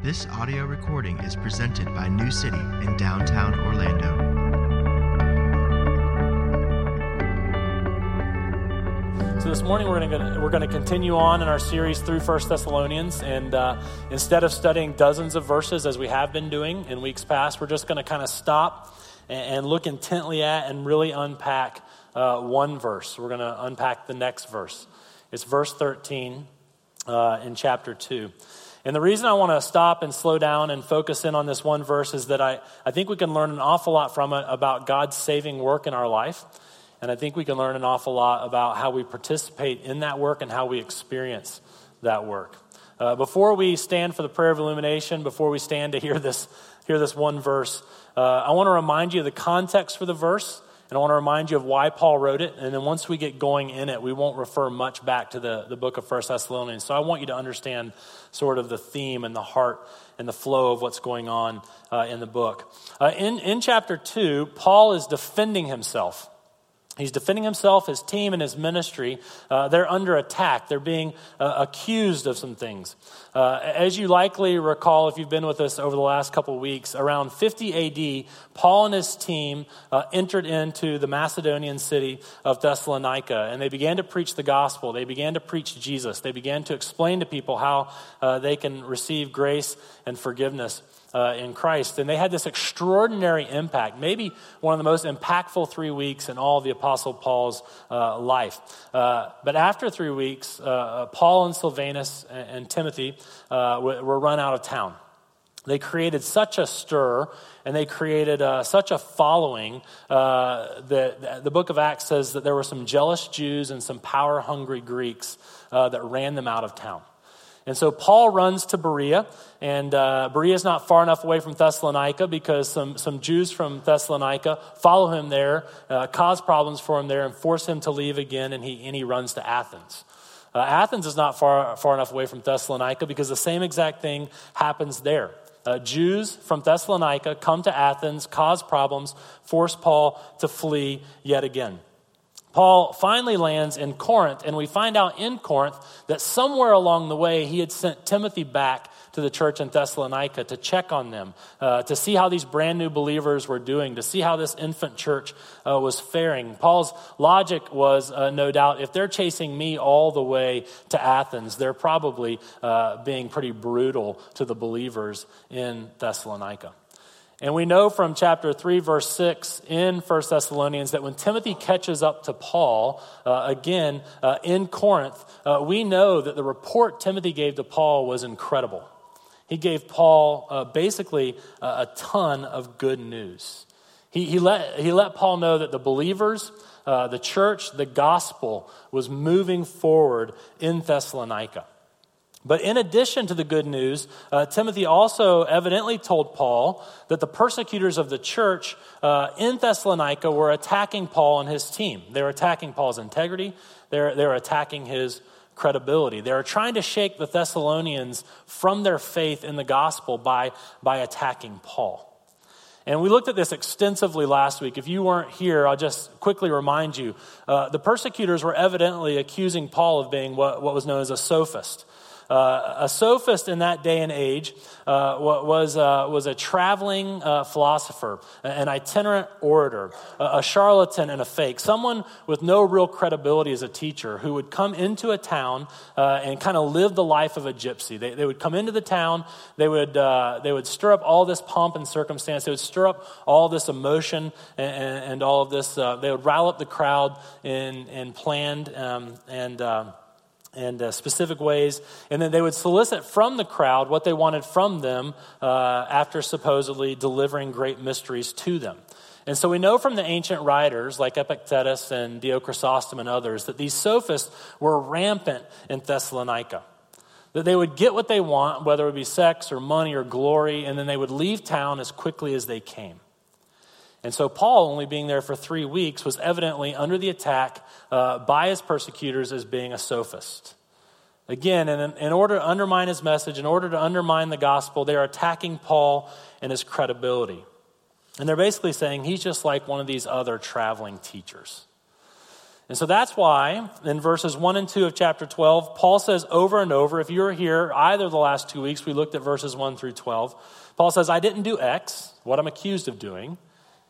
This audio recording is presented by New City in downtown Orlando. So this morning we're going to we're going to continue on in our series through First Thessalonians, and uh, instead of studying dozens of verses as we have been doing in weeks past, we're just going to kind of stop and, and, look intently at and really unpack uh, one verse. We're going to unpack the next verse. It's verse 13 uh, in chapter 2. And the reason I want to stop and slow down and focus in on this one verse is that I, I think we can learn an awful lot from it about God's saving work in our life. And I think we can learn an awful lot about how we participate in that work and how we experience that work. Uh, before we stand for the prayer of illumination, before we stand to hear this, hear this one verse, uh, I want to remind you of the context for the verse and I want to remind you of why Paul wrote it. And then once we get going in it, we won't refer much back to the, the book of First Thessalonians. So I want you to understand sort of the theme and the heart and the flow of what's going on uh, in the book. Uh, in, in chapter 2, Paul is defending himself. He's defending himself, his team, and his ministry. Uh, they're under attack. They're being uh, accused of some things. Uh, as you likely recall, if you've been with us over the last couple of weeks, around 50 AD, Paul and his team uh, entered into the Macedonian city of Thessalonica, and they began to preach the gospel. They began to preach Jesus. They began to explain to people how uh, they can receive grace and forgiveness uh, in Christ. And they had this extraordinary impact, maybe one of the most impactful three weeks in all of the Apostle Paul's uh, life. Uh, but after three weeks, uh, uh, Paul and Silvanus and, and Timothy uh, were run out of town. They created such a stir and they created such a following that the book of Acts says that there were some jealous Jews and some power hungry Greeks that ran them out of town. And so Paul runs to Berea, and uh, Berea is not far enough away from Thessalonica because some, some Jews from Thessalonica follow him there, uh, cause problems for him there, and force him to leave again, and he, and he runs to Athens. Uh, Athens is not far, far enough away from Thessalonica because the same exact thing happens there. Uh, Jews from Thessalonica come to Athens, cause problems, force Paul to flee yet again. Paul finally lands in Corinth, and we find out in Corinth that somewhere along the way he had sent Timothy back to the church in Thessalonica to check on them, uh, to see how these brand new believers were doing, to see how this infant church uh, was faring. Paul's logic was, uh, no doubt, if they're chasing me all the way to Athens, they're probably uh, being pretty brutal to the believers in Thessalonica. And we know from chapter 3, verse 6 in 1 Thessalonians that when Timothy catches up to Paul, uh, again uh, in Corinth, uh, we know that the report Timothy gave to Paul was incredible. He gave Paul uh, basically a ton of good news. He, he, let, he let Paul know that the believers, uh, the church, the gospel was moving forward in Thessalonica. But in addition to the good news, uh, Timothy also evidently told Paul that the persecutors of the church uh, in Thessalonica were attacking Paul and his team. They were attacking Paul's integrity, they're, they're attacking his credibility. They were trying to shake the Thessalonians from their faith in the gospel by, by attacking Paul. And we looked at this extensively last week. If you weren't here, I'll just quickly remind you. Uh, the persecutors were evidently accusing Paul of being what, what was known as a sophist. Uh, a sophist in that day and age uh, was, uh, was a traveling uh, philosopher, an itinerant orator, a charlatan and a fake, someone with no real credibility as a teacher who would come into a town uh, and kind of live the life of a gypsy. They, they would come into the town, they would, uh, they would stir up all this pomp and circumstance, they would stir up all this emotion and, and, and all of this. they would rile up the crowd in, in planned um, and um, and uh, specific ways. And then they would solicit from the crowd what they wanted from them uh, after supposedly delivering great mysteries to them. And so we know from the ancient writers like Epictetus and Dio Chrysostom and others that these sophists were rampant in Thessalonica. That they would get what they want, whether it be sex or money or glory, and then they would leave town as quickly as they came. And so, Paul, only being there for three weeks, was evidently under the attack uh, by his persecutors as being a sophist. Again, in, in order to undermine his message, in order to undermine the gospel, they are attacking Paul and his credibility. And they're basically saying he's just like one of these other traveling teachers. And so that's why in verses 1 and 2 of chapter 12, Paul says over and over, if you're here either the last two weeks, we looked at verses 1 through 12, Paul says, I didn't do X, what I'm accused of doing.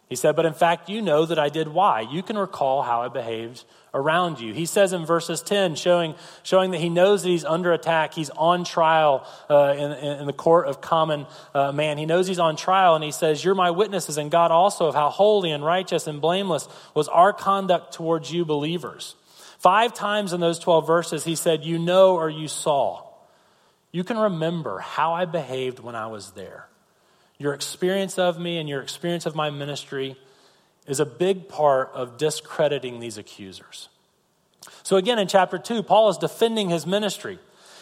He said, but in fact, you know that I did why. You can recall how I behaved around you. He says in verses 10, showing, showing that he knows that he's under attack, he's on trial uh, in, in, the court of common uh, man. He knows he's on trial, and he says, You're my witnesses, and God also, of how holy and righteous and blameless was our conduct towards you believers. Five times in those 12 verses, he said, You know or you saw. You can remember how I behaved when I was there. Your experience of me and your experience of my ministry is a big part of discrediting these accusers. So, again, in chapter 2, Paul is defending his ministry.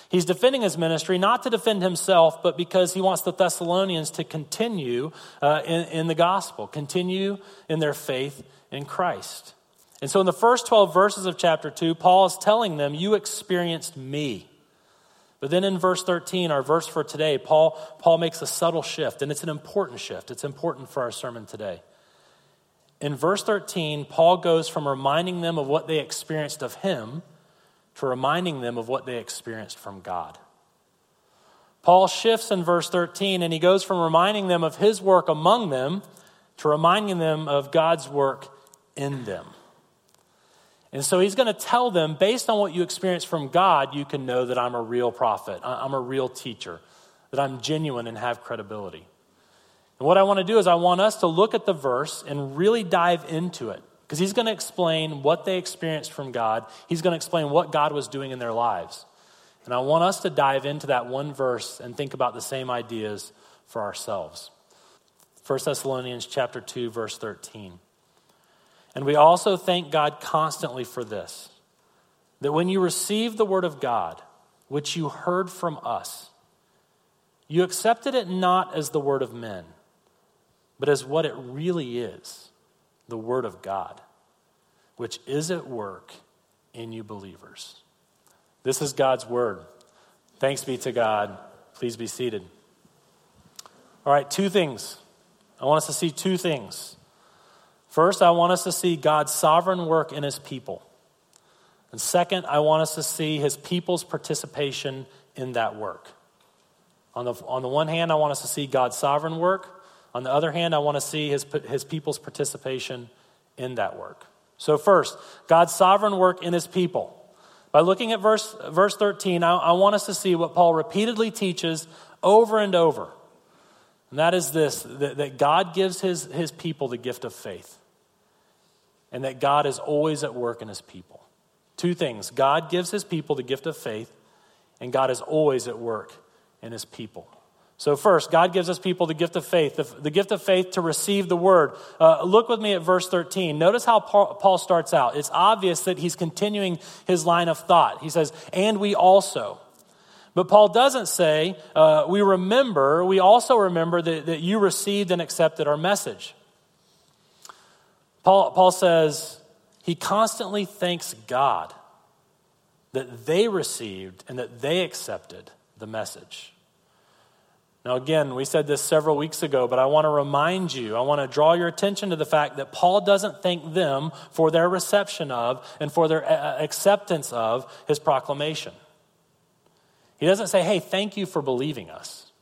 He's defending his ministry not to defend himself, but because he wants the Thessalonians to continue uh, in, in the gospel, continue in their faith in Christ. And so, in the first 12 verses of chapter 2, Paul is telling them, You experienced me. But then in verse 13, our verse for today, Paul, Paul makes a subtle shift, and it's an important shift. It's important for our sermon today. In verse 13, Paul goes from reminding them of what they experienced of him to reminding them of what they experienced from God. Paul shifts in verse 13 and he goes from reminding them of his work among them to reminding them of God's work in them. And so he's going to tell them, based on what you experience from God, you can know that I'm a real prophet, I'm a real teacher, that I'm genuine and have credibility. And what I want to do is, I want us to look at the verse and really dive into it. Because he's going to explain what they experienced from God. He's going to explain what God was doing in their lives. And I want us to dive into that one verse and think about the same ideas for ourselves. 1 Thessalonians chapter 2 verse 13. And we also thank God constantly for this that when you received the word of God, which you heard from us, you accepted it not as the word of men but as what it really is the Word of God, which is at work in you believers. This is God's Word. Thanks be to God. Please be seated. All right, two things. I want us to see two things. First, I want us to see God's sovereign work in His people. And second, I want us to see His people's participation in that work. On the, on the one hand, I want us to see God's sovereign work. On the other hand, I want to see his, his people's participation in that work. So, first, God's sovereign work in his people. By looking at verse, verse 13, I, I want us to see what Paul repeatedly teaches over and over. And that is this that, that God gives his, his people the gift of faith, and that God is always at work in his people. Two things God gives his people the gift of faith, and God is always at work in his people. So, first, God gives us people the gift of faith, the, the gift of faith to receive the word. Uh, look with me at verse 13. Notice how Paul, Paul starts out. It's obvious that he's continuing his line of thought. He says, and we also. But Paul doesn't say, uh, we remember, we also remember that, that you received and accepted our message. Paul, Paul says, he constantly thanks God that they received and that they accepted the message. Now, again, we said this several weeks ago, but I want to remind you, I want to draw your attention to the fact that Paul doesn't thank them for their reception of and for their uh, acceptance of his proclamation. He doesn't say, hey, thank you for believing us.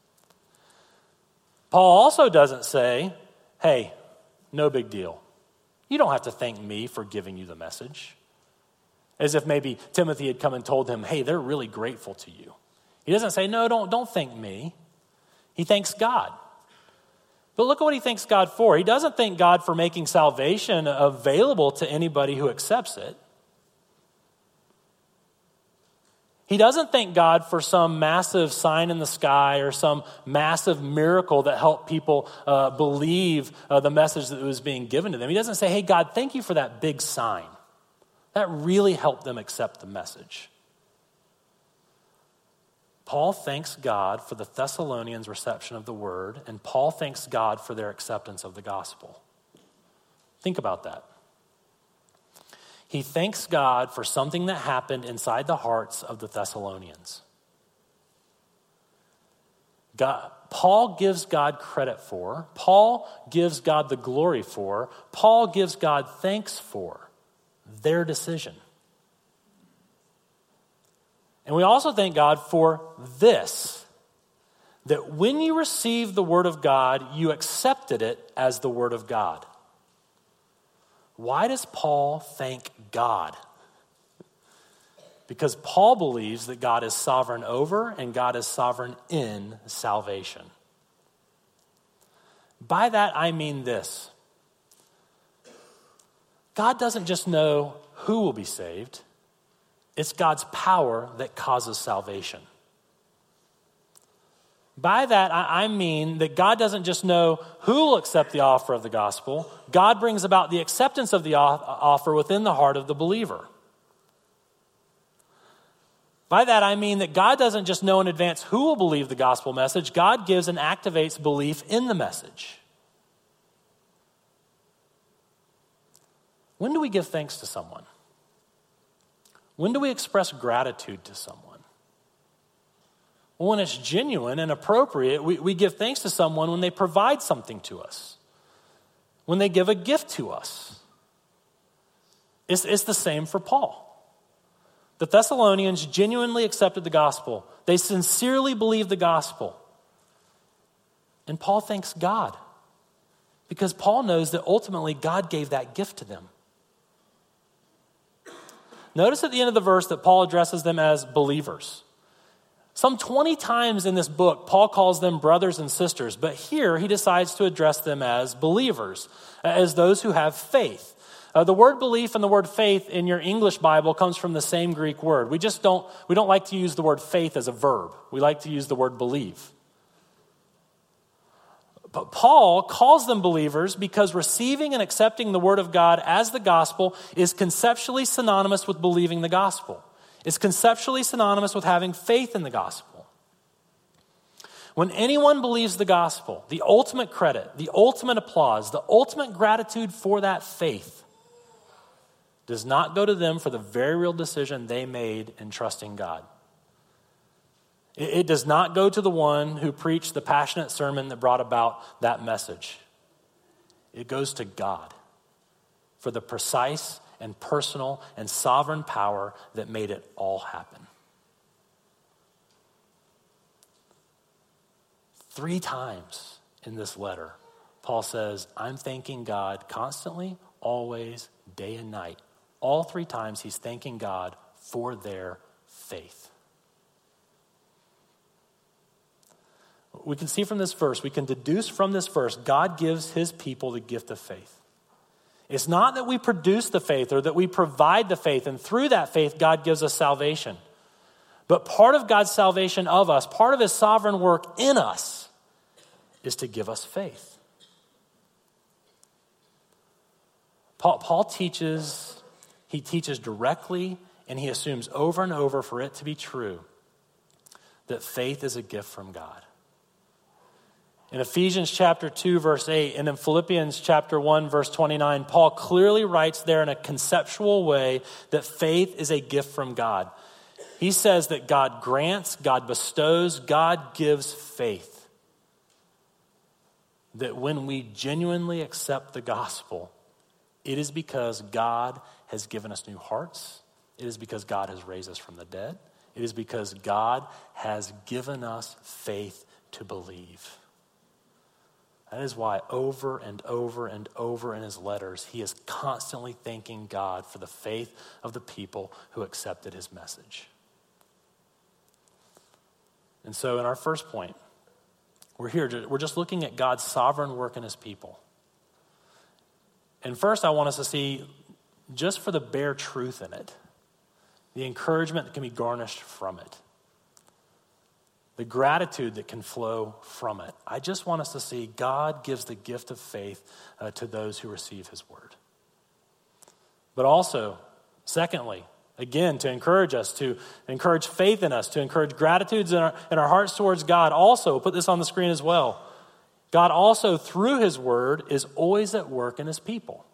Paul also doesn't say, hey, no big deal. You don't have to thank me for giving you the message. As if maybe Timothy had come and told him, hey, they're really grateful to you. He doesn't say, no, don't, don't thank me. He thanks God. But look at what he thanks God for. He doesn't thank God for making salvation available to anybody who accepts it. He doesn't thank God for some massive sign in the sky or some massive miracle that helped people uh, believe uh, the message that was being given to them. He doesn't say, hey, God, thank you for that big sign. That really helped them accept the message. Paul thanks God for the Thessalonians' reception of the word, and Paul thanks God for their acceptance of the gospel. Think about that. He thanks God for something that happened inside the hearts of the Thessalonians. God, Paul gives God credit for, Paul gives God the glory for, Paul gives God thanks for their decision. And we also thank God for this that when you received the Word of God, you accepted it as the Word of God. Why does Paul thank God? Because Paul believes that God is sovereign over and God is sovereign in salvation. By that, I mean this God doesn't just know who will be saved, it's God's power that causes salvation. By that, I mean that God doesn't just know who will accept the offer of the gospel, God brings about the acceptance of the offer within the heart of the believer. By that, I mean that God doesn't just know in advance who will believe the gospel message, God gives and activates belief in the message. When do we give thanks to someone? When do we express gratitude to someone? When it's genuine and appropriate, we, we give thanks to someone when they provide something to us, when they give a gift to us. It's, it's the same for Paul. The Thessalonians genuinely accepted the gospel, they sincerely believed the gospel. And Paul thanks God because Paul knows that ultimately God gave that gift to them. Notice at the end of the verse that Paul addresses them as believers. Some 20 times in this book, Paul calls them brothers and sisters, but here he decides to address them as believers, as those who have faith. Uh, the word belief and the word faith in your English Bible comes from the same Greek word. We just don't, we don't like to use the word faith as a verb. We like to use the word believe. But Paul calls them believers because receiving and accepting the word of God as the gospel is conceptually synonymous with believing the gospel. It's conceptually synonymous with having faith in the gospel. When anyone believes the gospel, the ultimate credit, the ultimate applause, the ultimate gratitude for that faith does not go to them for the very real decision they made in trusting God. It does not go to the one who preached the passionate sermon that brought about that message. It goes to God for the precise and personal and sovereign power that made it all happen. Three times in this letter, Paul says, I'm thanking God constantly, always, day and night all three times, he's thanking God for their faith. We can see from this verse, we can deduce from this verse, God gives his people the gift of faith. It's not that we produce the faith or that we provide the faith, and through that faith, God gives us salvation. But part of God's salvation of us, part of his sovereign work in us, is to give us faith. Paul, Paul teaches he teaches directly and he assumes over and over for it to be true that faith is a gift from God. In Ephesians chapter 2, verse 8, and in Philippians chapter 1, verse 29, Paul clearly writes there in a conceptual way that faith is a gift from God. He says that God grants, God bestows, God gives faith. That when we genuinely accept the gospel, it is because God has given us new hearts. It is because God has raised us from the dead. It is because God has given us faith to believe. That is why, over and over and over in his letters, he is constantly thanking God for the faith of the people who accepted his message. And so, in our first point, we're here, we're just looking at God's sovereign work in his people. And first, I want us to see just for the bare truth in it, the encouragement that can be garnished from it, the gratitude that can flow from it. I just want us to see God gives the gift of faith uh, to those who receive his word. But also, secondly, again, to encourage us, to encourage faith in us, to encourage gratitudes in our, in our hearts towards God. Also, put this on the screen as well. God also, through his word, is always at work in his people.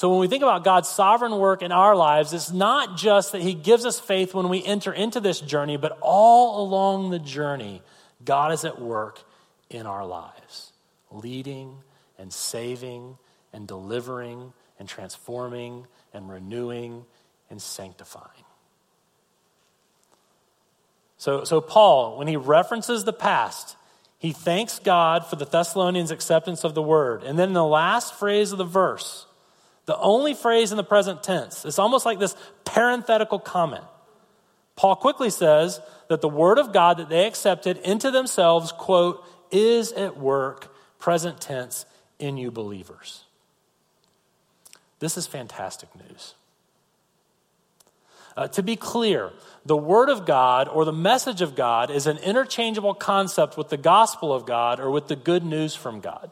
So when we think about God's sovereign work in our lives, it's not just that He gives us faith when we enter into this journey, but all along the journey, God is at work in our lives, leading and saving and delivering and transforming and renewing and sanctifying. So, so Paul, when he references the past, he thanks God for the Thessalonians' acceptance of the word. And then in the last phrase of the verse, the only phrase in the present tense, it's almost like this parenthetical comment. Paul quickly says that the word of God that they accepted into themselves, quote, is at work, present tense, in you believers. This is fantastic news. Uh, to be clear, the Word of God or the message of God is an interchangeable concept with the gospel of God or with the good news from God.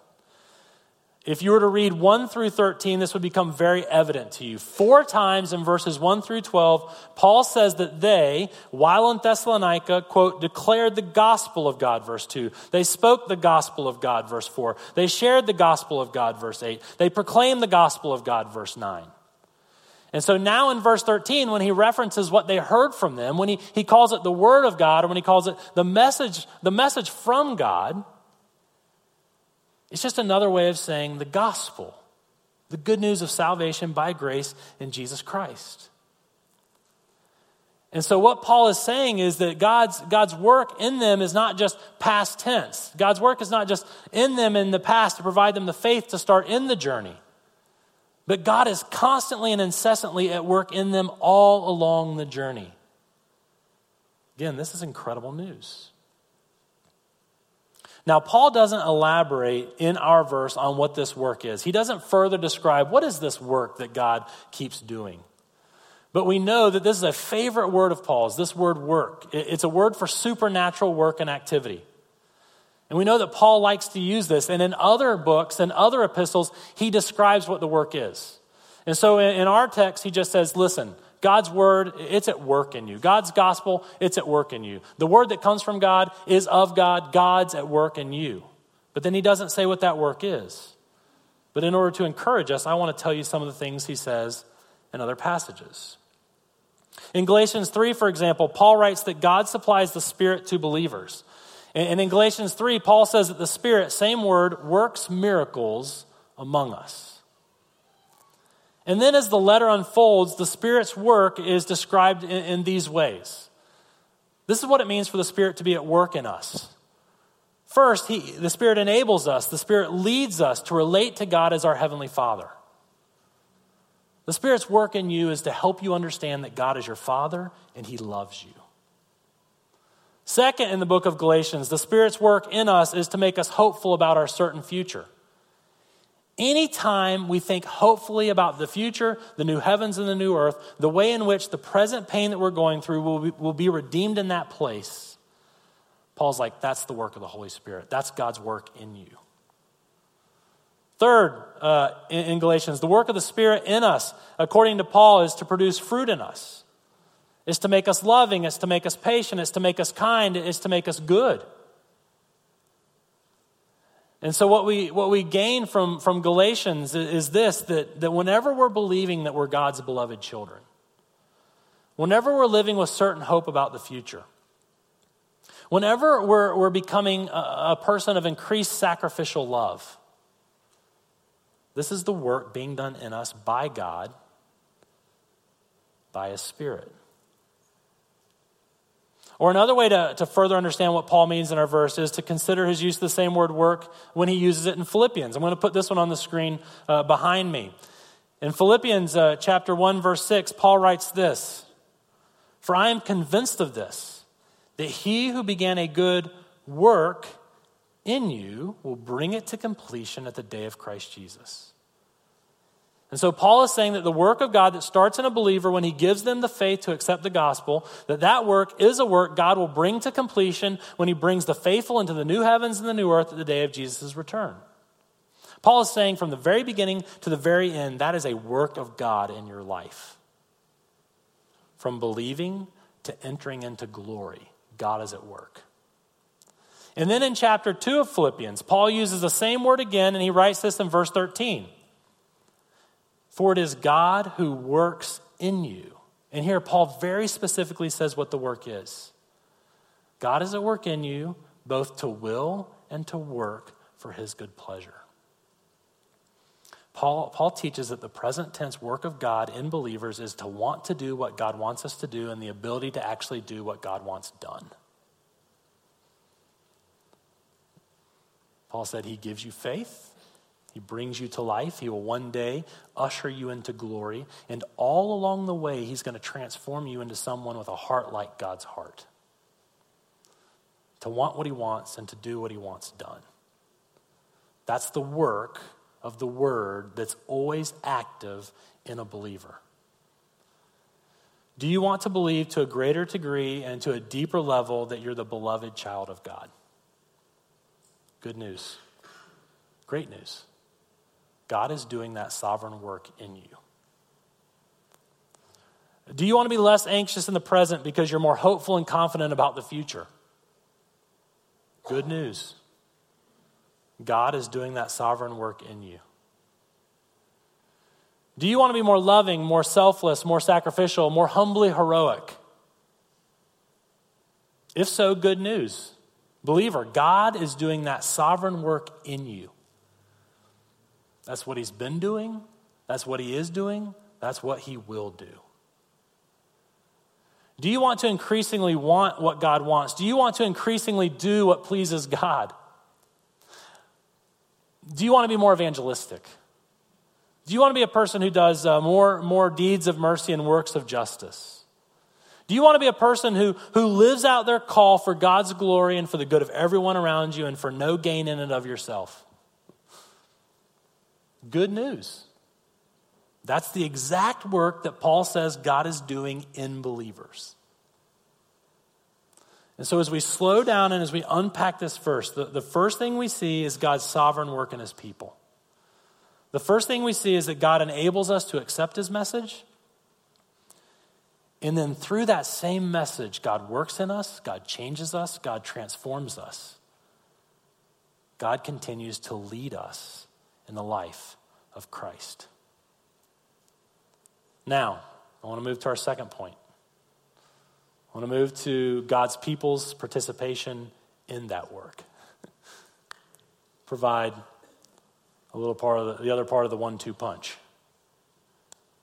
If you were to read 1 through 13, this would become very evident to you. Four times in verses 1 through 12, Paul says that they, while in Thessalonica, quote, declared the gospel of God, verse 2. They spoke the gospel of God, verse 4. They shared the gospel of God, verse 8. They proclaimed the gospel of God, verse 9. And so now in verse 13, when he references what they heard from them, when he, he calls it the word of God, or when he calls it the message, the message from God, it's just another way of saying the gospel, the good news of salvation by grace in Jesus Christ. And so, what Paul is saying is that God's, God's work in them is not just past tense. God's work is not just in them in the past to provide them the faith to start in the journey. But God is constantly and incessantly at work in them all along the journey. Again, this is incredible news. Now, Paul doesn't elaborate in our verse on what this work is. He doesn't further describe what is this work that God keeps doing. But we know that this is a favorite word of Paul's, this word work. It's a word for supernatural work and activity. And we know that Paul likes to use this. And in other books and other epistles, he describes what the work is. And so in, our text, he just says, listen, God's word, it's at work in you. God's gospel, it's at work in you. The word that comes from God is of God. God's at work in you. But then he doesn't say what that work is. But in order to encourage us, I want to tell you some of the things he says in other passages. In Galatians 3, for example, Paul writes that God supplies the Spirit to believers. And in Galatians 3, Paul says that the Spirit, same word, works miracles among us. And then as the letter unfolds, the Spirit's work is described in, in, these ways. This is what it means for the Spirit to be at work in us. First, he, the Spirit enables us, the Spirit leads us to relate to God as our Heavenly Father. The Spirit's work in you is to help you understand that God is your Father and He loves you. Second, in the book of Galatians, the Spirit's work in us is to make us hopeful about our certain future. Anytime we think hopefully about the future, the new heavens and the new earth, the way in which the present pain that we're going through will be, will be redeemed in that place, Paul's like, that's the work of the Holy Spirit. That's God's work in you. Third, uh, in, in Galatians, the work of the Spirit in us, according to Paul, is to produce fruit in us. is to make us loving, is to make us patient, is to make us kind, is to make us good. And so, what we, what we gain from, from Galatians is this that, that whenever we're believing that we're God's beloved children, whenever we're living with certain hope about the future, whenever we're, we're becoming a, a person of increased sacrificial love, this is the work being done in us by God, by His Spirit. Or another way to, to further understand what Paul means in our verse is to consider his use of the same word work when he uses it in Philippians. I'm going to put this one on the screen uh, behind me. In Philippians uh, chapter 1, verse 6, Paul writes this For I am convinced of this, that he who began a good work in you will bring it to completion at the day of Christ Jesus. And so Paul is saying that the work of God that starts in a believer when he gives them the faith to accept the gospel, that that work is a work God will bring to completion when he brings the faithful into the new heavens and the new earth at the day of Jesus' return. Paul is saying from the very beginning to the very end, that is a work of God in your life. From believing to entering into glory, God is at work. And then in chapter 2 of Philippians, Paul uses the same word again, and he writes this in verse 13. For it is God who works in you. And here, Paul very specifically says what the work is God is at work in you, both to will and to work for his good pleasure. Paul, Paul teaches that the present tense work of God in believers is to want to do what God wants us to do and the ability to actually do what God wants done. Paul said he gives you faith, he brings you to life, he will one day usher you into glory, and all along the way, he's going to transform you into someone with a heart like God's heart. To want what he wants and to do what he wants done. That's the work of the word that's always active in a believer. Do you want to believe to a greater degree and to a deeper level that you're the beloved child of God? Good news. Great news. God is doing that sovereign work in you. Do you want to be less anxious in the present because you're more hopeful and confident about the future? Good news. God is doing that sovereign work in you. Do you want to be more loving, more selfless, more sacrificial, more humbly heroic? If so, good news. Believer, God is doing that sovereign work in you. That's what He's been doing, that's what He is doing, that's what He will do. Do you want to increasingly want what God wants? Do you want to increasingly do what pleases God? Do you want to be more evangelistic? Do you want to be a person who does uh, more, more deeds of mercy and works of justice? Do you want to be a person who, who lives out their call for God's glory and for the good of everyone around you and for no gain in and of yourself? Good news. That's the exact work that Paul says God is doing in believers. And so, as we slow down and as we unpack this first, the, the first thing we see is God's sovereign work in his people. The first thing we see is that God enables us to accept his message. And then through that same message, God works in us, God changes us, God transforms us. God continues to lead us in the life of Christ. Now, I want to move to our second point. I want to move to God's people's participation in that work. Provide a little part of the, the other part of the one two punch.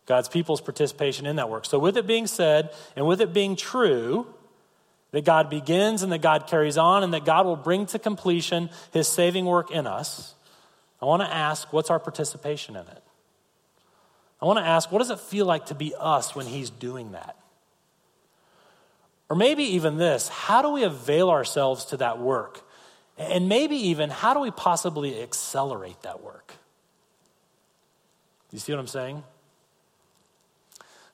God's people's participation in that work. So, with it being said, and with it being true, that God begins and that God carries on and that God will bring to completion his saving work in us, I want to ask what's our participation in it? I want to ask what does it feel like to be us when he's doing that? Or maybe even this how do we avail ourselves to that work? And maybe even how do we possibly accelerate that work? You see what I'm saying?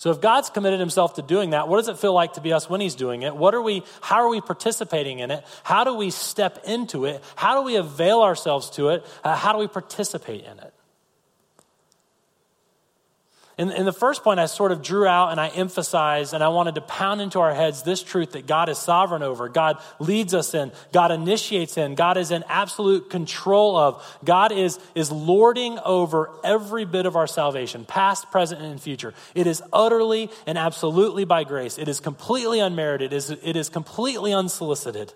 So if God's committed himself to doing that, what does it feel like to be us when he's doing it? What are we how are we participating in it? How do we step into it? How do we avail ourselves to it? Uh, how do we participate in it? In, the first point, I sort of drew out and I emphasized and I wanted to pound into our heads this truth that God is sovereign over, God leads us in, God initiates in, God is in absolute control of, God is, is lording over every bit of our salvation, past, present, and future. It is utterly and absolutely by grace. It is completely unmerited, it is, it is completely unsolicited.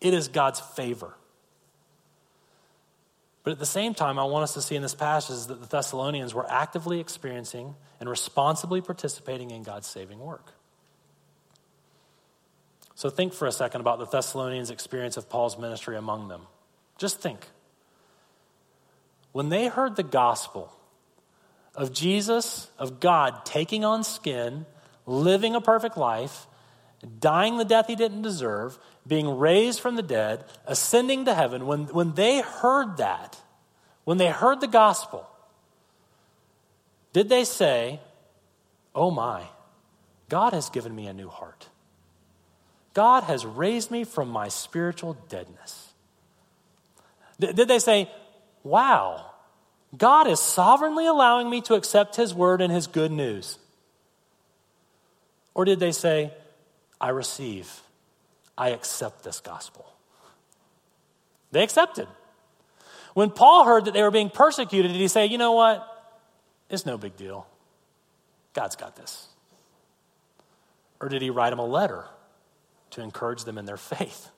It is God's favor. But at the same time, I want us to see in this passage that the Thessalonians were actively experiencing and responsibly participating in God's saving work. So think for a second about the Thessalonians' experience of Paul's ministry among them. Just think. When they heard the gospel of Jesus, of God taking on skin, living a perfect life, dying the death he didn't deserve, being raised from the dead, ascending to heaven, when, when they heard that, when they heard the gospel, did they say, Oh my, God has given me a new heart? God has raised me from my spiritual deadness. Did they say, Wow, God is sovereignly allowing me to accept His word and His good news? Or did they say, I receive? I accept this gospel. They accepted. When Paul heard that they were being persecuted, did he say, you know what? It's no big deal. God's got this. Or did he write them a letter to encourage them in their faith?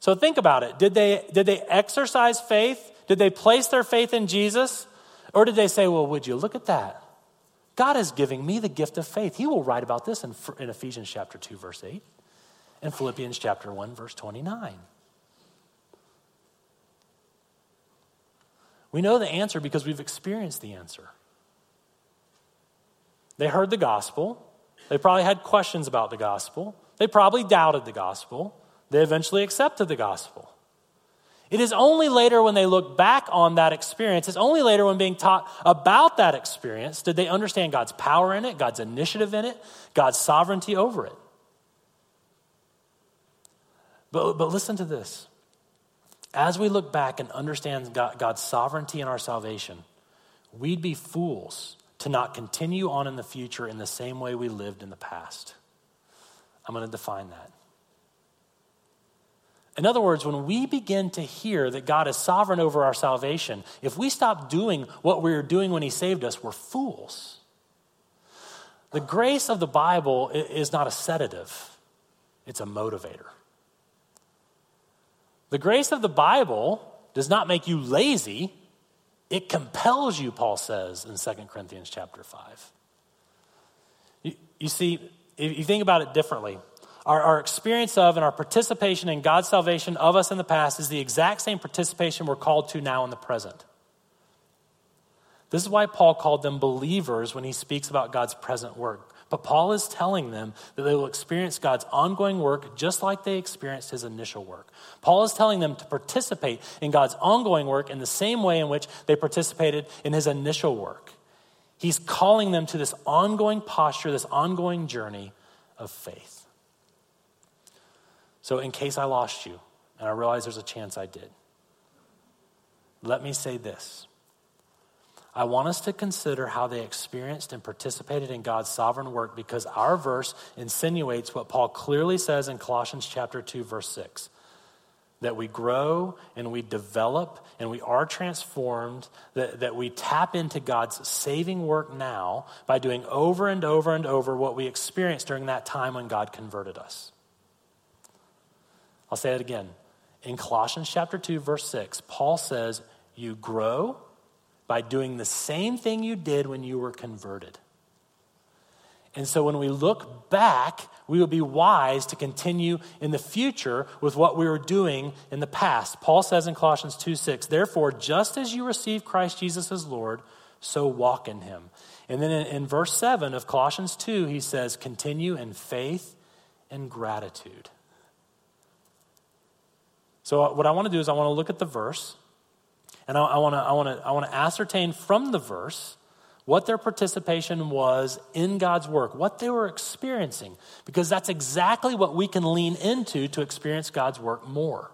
So think about it. Did they, did they exercise faith Did they place their faith in Jesus? Or did they say, well, would you look at that? God is giving me the gift of faith. He will write about this in, in Ephesians chapter 2, verse 8, and Philippians chapter 1, verse 29. We know the answer because we've experienced the answer. They heard the gospel. They probably had questions about the gospel. They probably doubted the gospel. They eventually accepted the gospel. It is only later when they look back on that experience, it's only later when being taught about that experience did they understand God's power in it, God's initiative in it, God's sovereignty over it. But, but listen to this. As we look back and understand God, God's sovereignty in our salvation, we'd be fools to not continue on in the future in the same way we lived in the past. I'm going to define that. In other words, when we begin to hear that God is sovereign over our salvation, if we stop doing what we were doing when He saved us, we're fools. The grace of the Bible is not a sedative, it's a motivator. The grace of the Bible does not make you lazy, it compels you, Paul says in 2 Corinthians chapter 5. You, you see, if you think about it differently, our, our experience of and our participation in God's salvation of us in the past is the exact same participation we're called to now in the present. This is why Paul called them believers when he speaks about God's present work. But Paul is telling them that they will experience God's ongoing work just like they experienced his initial work. Paul is telling them to participate in God's ongoing work in the same way in which they participated in his initial work. He's calling them to this ongoing posture, this ongoing journey of faith. So, in case I lost you, and I realize there's a chance I did, let me say this. I want us to consider how they experienced and participated in God's sovereign work because our verse insinuates what Paul clearly says in Colossians chapter 2 verse 6 that we grow and we develop and we are transformed, that, that we tap into God's saving work now by doing over and over and over what we experienced during that time when God converted us. I'll say it again. In Colossians chapter 2, verse 6, Paul says, You grow by doing the same thing you did when you were converted. And so when we look back, we will be wise to continue in the future with what we were doing in the past. Paul says in Colossians 2 6, Therefore, just as you receive Christ Jesus as Lord, so walk in him. And then in, in verse 7 of Colossians 2, he says, Continue in faith and gratitude. So, uh, what I want to do is I want to look at the verse, and I, I want to, I want to, I ascertain from the verse what their participation was in God's work, what they were experiencing, because that's exactly what we can lean into to experience God's work more.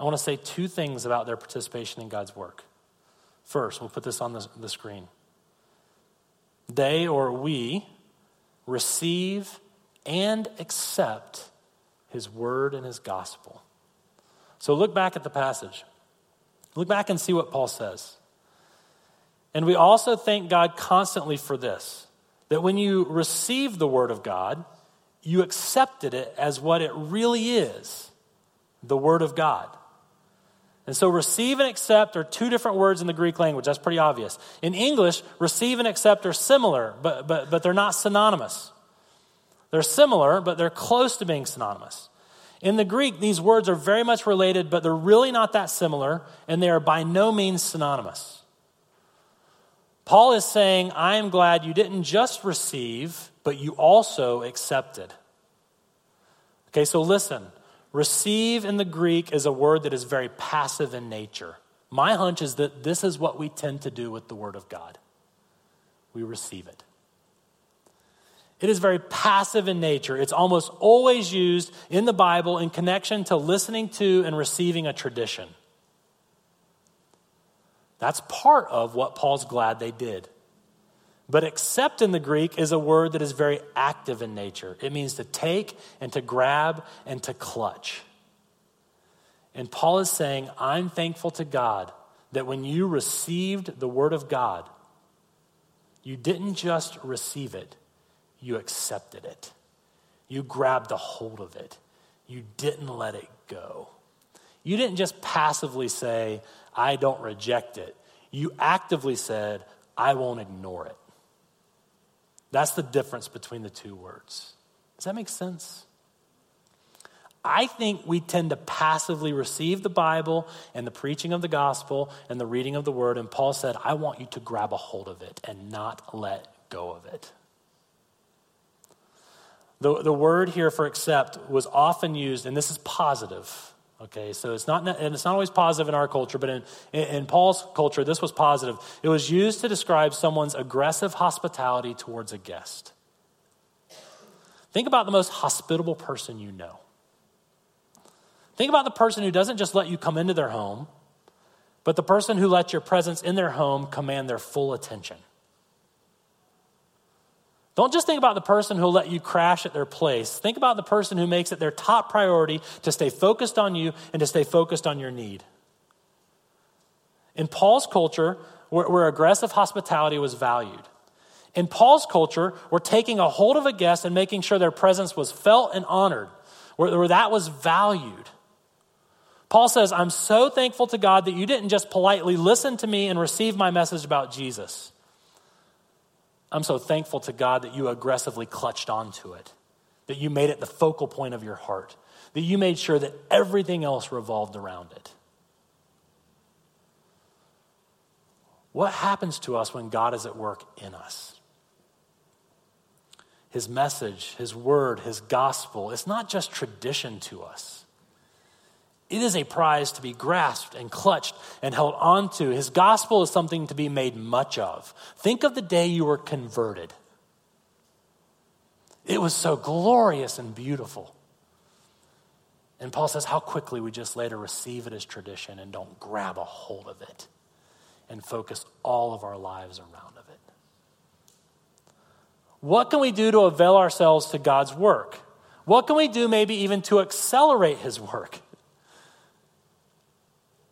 I want to say two things about their participation in God's work. First, we'll put this on the, the screen. They or we receive and accept his word and his gospel. So look back at the passage. Look back and see what Paul says. And we also thank God constantly for this that when you receive the word of God, you accepted it as what it really is the word of God. And so, receive and accept are two different words in the Greek language. That's pretty obvious. In English, receive and accept are similar, but, but, but they're not synonymous. They're similar, but they're close to being synonymous. In the Greek, these words are very much related, but they're really not that similar, and they are by no means synonymous. Paul is saying, I am glad you didn't just receive, but you also accepted. Okay, so listen. Receive in the Greek is a word that is very passive in nature. My hunch is that this is what we tend to do with the Word of God we receive it. It is very passive in nature. It's almost always used in the Bible in connection to listening to and receiving a tradition. That's part of what Paul's glad they did. But accept in the Greek is a word that is very active in nature. It means to take and to grab and to clutch. And Paul is saying, I'm thankful to God that when you received the word of God, you didn't just receive it, you accepted it. You grabbed a hold of it. You didn't let it go. You didn't just passively say, I don't reject it. You actively said, I won't ignore it. That's the difference between the two words. Does that make sense? I think we tend to passively receive the Bible and the preaching of the gospel and the reading of the word. And Paul said, I want you to grab a hold of it and not let go of it. The, the word here for accept was often used, and this is positive. Okay, so it's not, and it's not always positive in our culture, but in, in Paul's culture, this was positive. It was used to describe someone's aggressive hospitality towards a guest. Think about the most hospitable person you know. Think about the person who doesn't just let you come into their home, but the person who lets your presence in their home command their full attention. Don't just think about the person who'll let you crash at their place. Think about the person who makes it their top priority to stay focused on you and to stay focused on your need. In Paul's culture, where, where aggressive hospitality was valued, in Paul's culture, where taking a hold of a guest and making sure their presence was felt and honored, where, where that was valued. Paul says, I'm so thankful to God that you didn't just politely listen to me and receive my message about Jesus. I'm so thankful to God that you aggressively clutched onto it, that you made it the focal point of your heart, that you made sure that everything else revolved around it. What happens to us when God is at work in us? His message, His word, His gospel, it's not just tradition to us. It is a prize to be grasped and clutched and held onto. His gospel is something to be made much of. Think of the day you were converted. It was so glorious and beautiful. And Paul says how quickly we just later receive it as tradition and don't grab a hold of it and focus all of our lives around of it. What can we do to avail ourselves to God's work? What can we do maybe even to accelerate his work?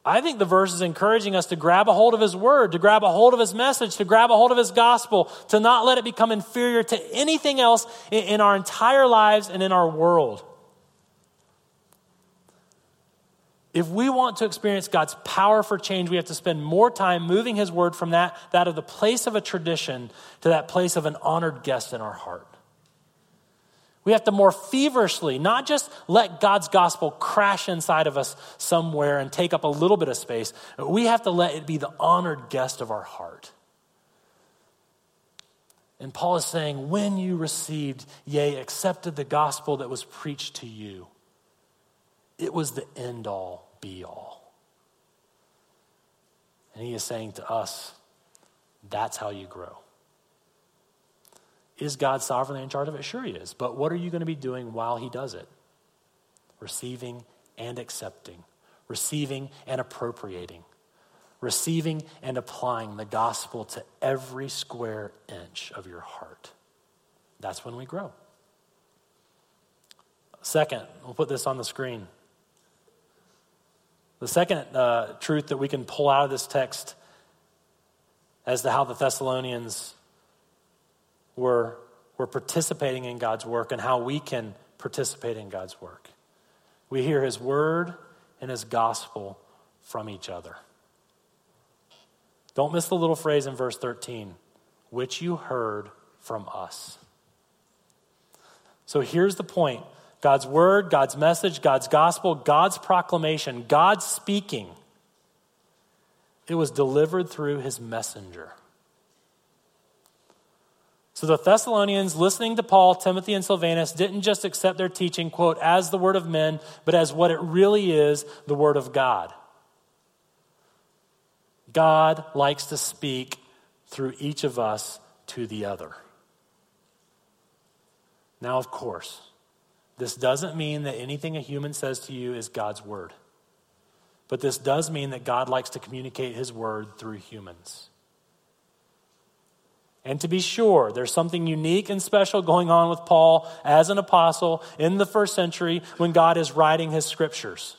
I think the verse is encouraging us to grab a hold of His Word, to grab a hold of His message, to grab a hold of His gospel, to not let it become inferior to anything else in, our entire lives and in our world. If we want to experience God's power for change, we have to spend more time moving His Word from that, that of the place of a tradition to that place of an honored guest in our heart. We have to more feverishly not just let God's gospel crash inside of us somewhere and take up a little bit of space, we have to let it be the honored guest of our heart. And Paul is saying, when you received, yea, accepted the gospel that was preached to you, it was the end all, be all. And he is saying to us, that's how you grow. Is God sovereignly in charge of it? Sure, He is. But what are you going to be doing while He does it? Receiving and accepting, receiving and appropriating, receiving and applying the gospel to every square inch of your heart. That's when we grow. Second, we'll put this on the screen. The second uh, truth that we can pull out of this text as to how the Thessalonians we're, we're participating in God's work and how we can participate in God's work. We hear His word and His gospel from each other. Don't miss the little phrase in verse 13, which you heard from us. So here's the point God's word, God's message, God's gospel, God's proclamation, God's speaking. It was delivered through his messenger. So the Thessalonians, listening to Paul, Timothy, and Silvanus, didn't just accept their teaching, quote, as the word of men, but as what it really is the word of God. God likes to speak through each of us to the other. Now, of course, this doesn't mean that anything a human says to you is God's word. But this does mean that God likes to communicate his word through humans. And to be sure, there's something unique and special going on with Paul as an apostle in the first century when God is writing his scriptures.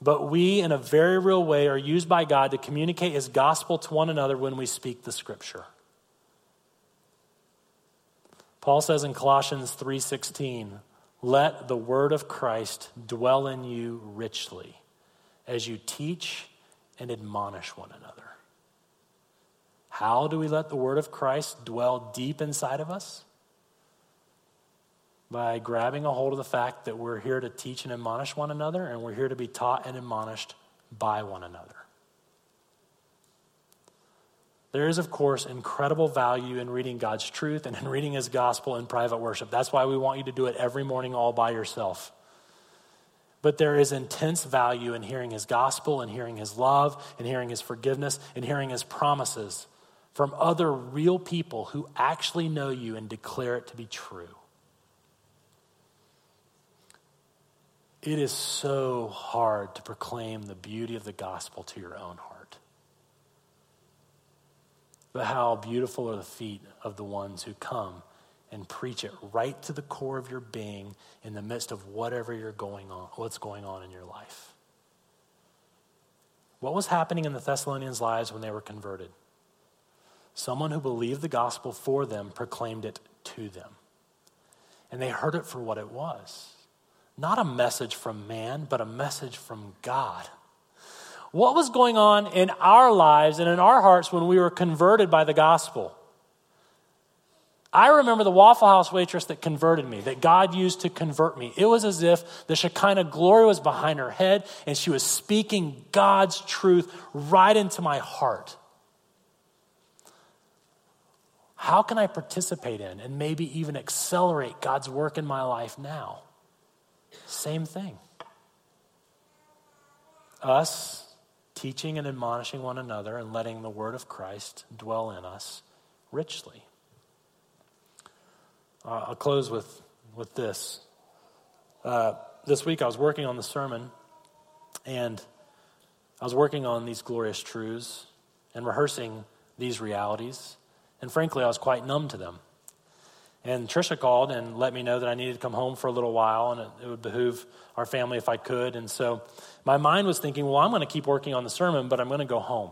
But we, in a very real way, are used by God to communicate his gospel to one another when we speak the scripture. Paul says in Colossians 3:16, let the word of Christ dwell in you richly as you teach and admonish one another. How do we let the word of Christ dwell deep inside of us? By grabbing a hold of the fact that we're here to teach and admonish one another, and we're here to be taught and admonished by one another. There is, of course, incredible value in reading God's truth and in reading His gospel in private worship. That's why we want you to do it every morning all by yourself. But there is intense value in hearing His gospel and hearing His love and hearing His forgiveness and hearing His promises from other real people who actually know you and declare it to be true. It is so hard to proclaim the beauty of the gospel to your own heart. But how beautiful are the feet of the ones who come and preach it right to the core of your being in the midst of whatever you're going on, what's going on in your life. What was happening in the Thessalonians' lives when they were converted? Someone who believed the gospel for them proclaimed it to them. And they heard it for what it was not a message from man, but a message from God. What was going on in our lives and in our hearts when we were converted by the gospel? I remember the Waffle House waitress that converted me, that God used to convert me. It was as if the Shekinah glory was behind her head and she was speaking God's truth right into my heart. How can I participate in and maybe even accelerate God's work in my life now? Same thing. Us teaching and admonishing one another and letting the word of Christ dwell in us richly. Uh, I'll close with, with this. Uh, this week I was working on the sermon, and I was working on these glorious truths and rehearsing these realities. And frankly, I was quite numb to them. And Trisha called and let me know that I needed to come home for a little while and it, would behoove our family if I could. And so my mind was thinking, well, I'm going to keep working on the sermon, but I'm going to go home.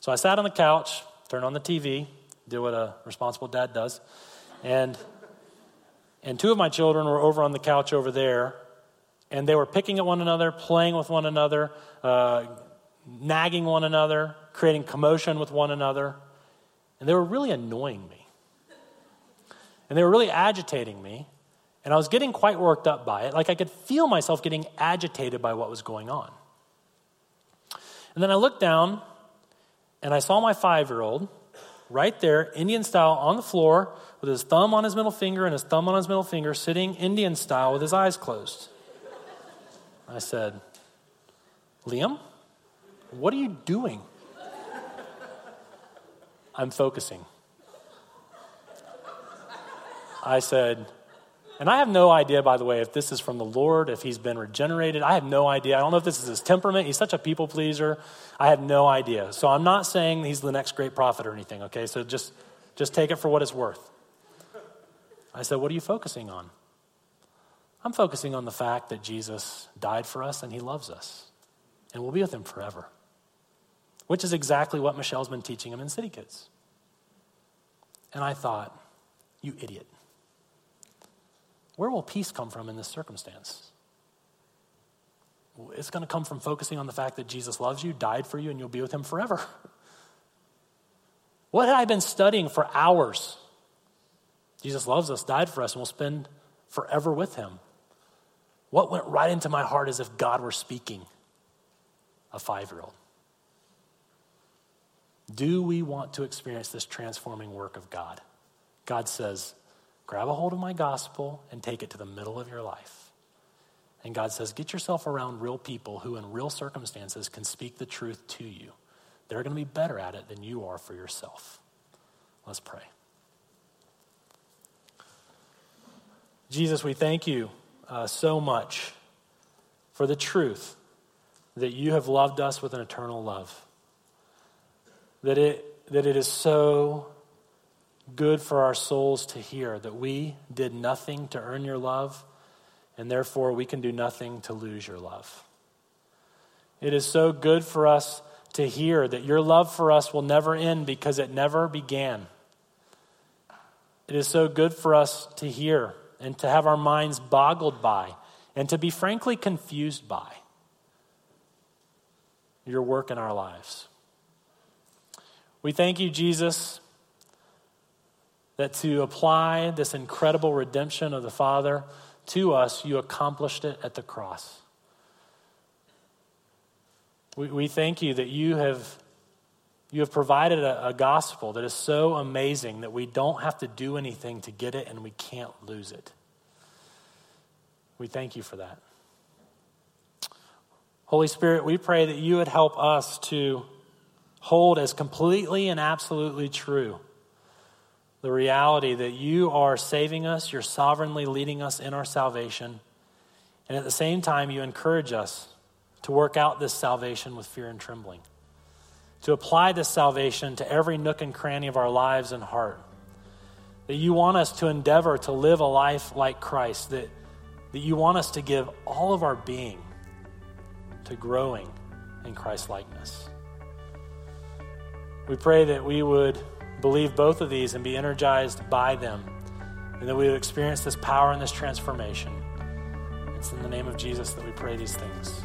So I sat on the couch, turned on the TV, did what a responsible dad does. And, and two of my children were over on the couch over there, and they were picking at one another, playing with one another, uh, nagging one another, creating commotion with one another. And they were really annoying me. And they were really agitating me. And I was getting quite worked up by it. Like I could feel myself getting agitated by what was going on. And then I looked down and I saw my five year old right there, Indian style, on the floor with his thumb on his middle finger and his thumb on his middle finger, sitting Indian style with his eyes closed. I said, Liam, what are you doing? I'm focusing. I said, and I have no idea, by the way, if this is from the Lord, if he's been regenerated. I have no idea. I don't know if this is his temperament. He's such a people pleaser. I have no idea. So I'm not saying he's the next great prophet or anything, okay? So just, just take it for what it's worth. I said, What are you focusing on? I'm focusing on the fact that Jesus died for us and he loves us, and we'll be with him forever, which is exactly what Michelle's been teaching him in City Kids. And I thought, You idiot. Where will peace come from in this circumstance? It's going to come from focusing on the fact that Jesus loves you, died for you, and you'll be with him forever. What had I been studying for hours? Jesus loves us, died for us, and will spend forever with him. What went right into my heart as if God were speaking? A five year old. Do we want to experience this transforming work of God? God says, grab a hold of my gospel and take it to the middle of your life. And God says, get yourself around real people who, in real circumstances, can speak the truth to you. They're going to be better at it than you are for yourself. Let's pray. Jesus, we thank you uh, so much for the truth that you have loved us with an eternal love. That it, that it is so good for our souls to hear that we did nothing to earn your love, and therefore we can do nothing to lose your love. It is so good for us to hear that your love for us will never end because it never began. It is so good for us to hear and to have our minds boggled by and to be frankly confused by your work in our lives. We thank you, Jesus, that to apply this incredible redemption of the Father to us, you accomplished it at the cross. We, we thank you that you have, you have provided a, a gospel that is so amazing that we don't have to do anything to get it and we can't lose it. We thank you for that. Holy Spirit, we pray that you would help us to hold as completely and absolutely true the reality that you are saving us, you're sovereignly leading us in our salvation, and at the same time, you encourage us to work out this salvation with fear and trembling, to apply this salvation to every nook and cranny of our lives and heart. That you want us to endeavor to live a life like Christ, that, that you want us to give all of our being to growing in Christ likeness. We pray that we would believe both of these and be energized by them, and that we would experience this power and this transformation. It's in the name of Jesus that we pray these things.